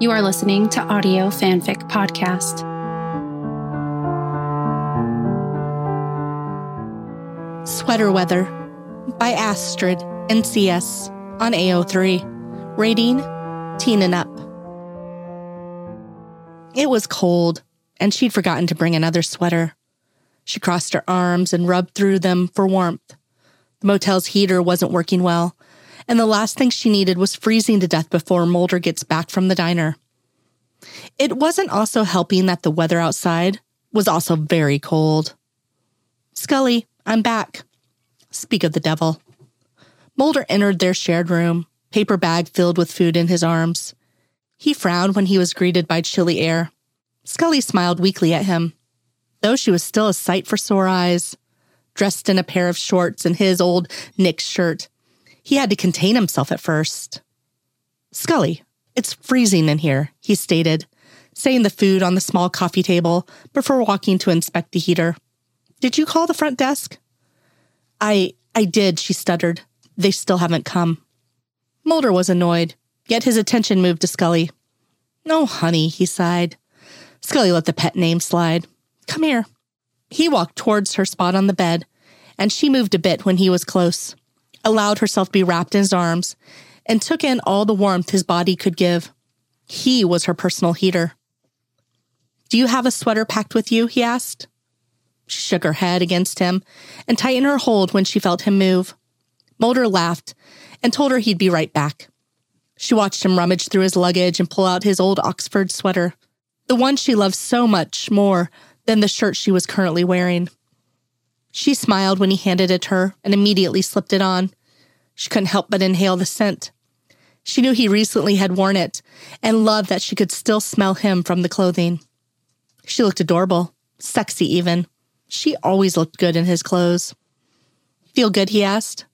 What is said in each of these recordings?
You are listening to Audio Fanfic Podcast. Sweater Weather by Astrid NCS on AO3. Rating Teen and Up. It was cold, and she'd forgotten to bring another sweater. She crossed her arms and rubbed through them for warmth. The motel's heater wasn't working well, and the last thing she needed was freezing to death before Mulder gets back from the diner. It wasn't also helping that the weather outside was also very cold. Scully, I'm back. Speak of the devil. Mulder entered their shared room, paper bag filled with food in his arms. He frowned when he was greeted by chilly air. Scully smiled weakly at him, though she was still a sight for sore eyes. Dressed in a pair of shorts and his old Knicks shirt, he had to contain himself at first. Scully, it's freezing in here, he stated, setting the food on the small coffee table before walking to inspect the heater. Did you call the front desk? I I did, she stuttered. They still haven't come. Mulder was annoyed, yet his attention moved to Scully. No, oh, honey, he sighed. Scully let the pet name slide. Come here. He walked towards her spot on the bed, and she moved a bit when he was close allowed herself to be wrapped in his arms, and took in all the warmth his body could give. He was her personal heater. Do you have a sweater packed with you? he asked. She shook her head against him and tightened her hold when she felt him move. Mulder laughed and told her he'd be right back. She watched him rummage through his luggage and pull out his old Oxford sweater, the one she loved so much more than the shirt she was currently wearing. She smiled when he handed it her and immediately slipped it on. She couldn't help but inhale the scent. She knew he recently had worn it and loved that she could still smell him from the clothing. She looked adorable, sexy even. She always looked good in his clothes. Feel good? he asked.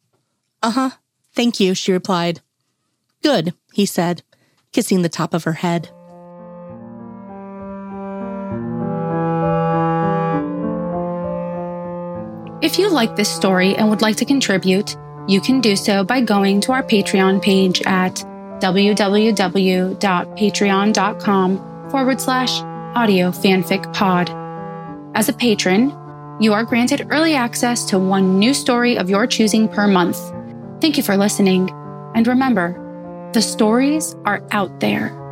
Uh huh. Thank you, she replied. Good, he said, kissing the top of her head. If you like this story and would like to contribute, you can do so by going to our Patreon page at www.patreon.com forward slash audio fanfic pod. As a patron, you are granted early access to one new story of your choosing per month. Thank you for listening. And remember, the stories are out there.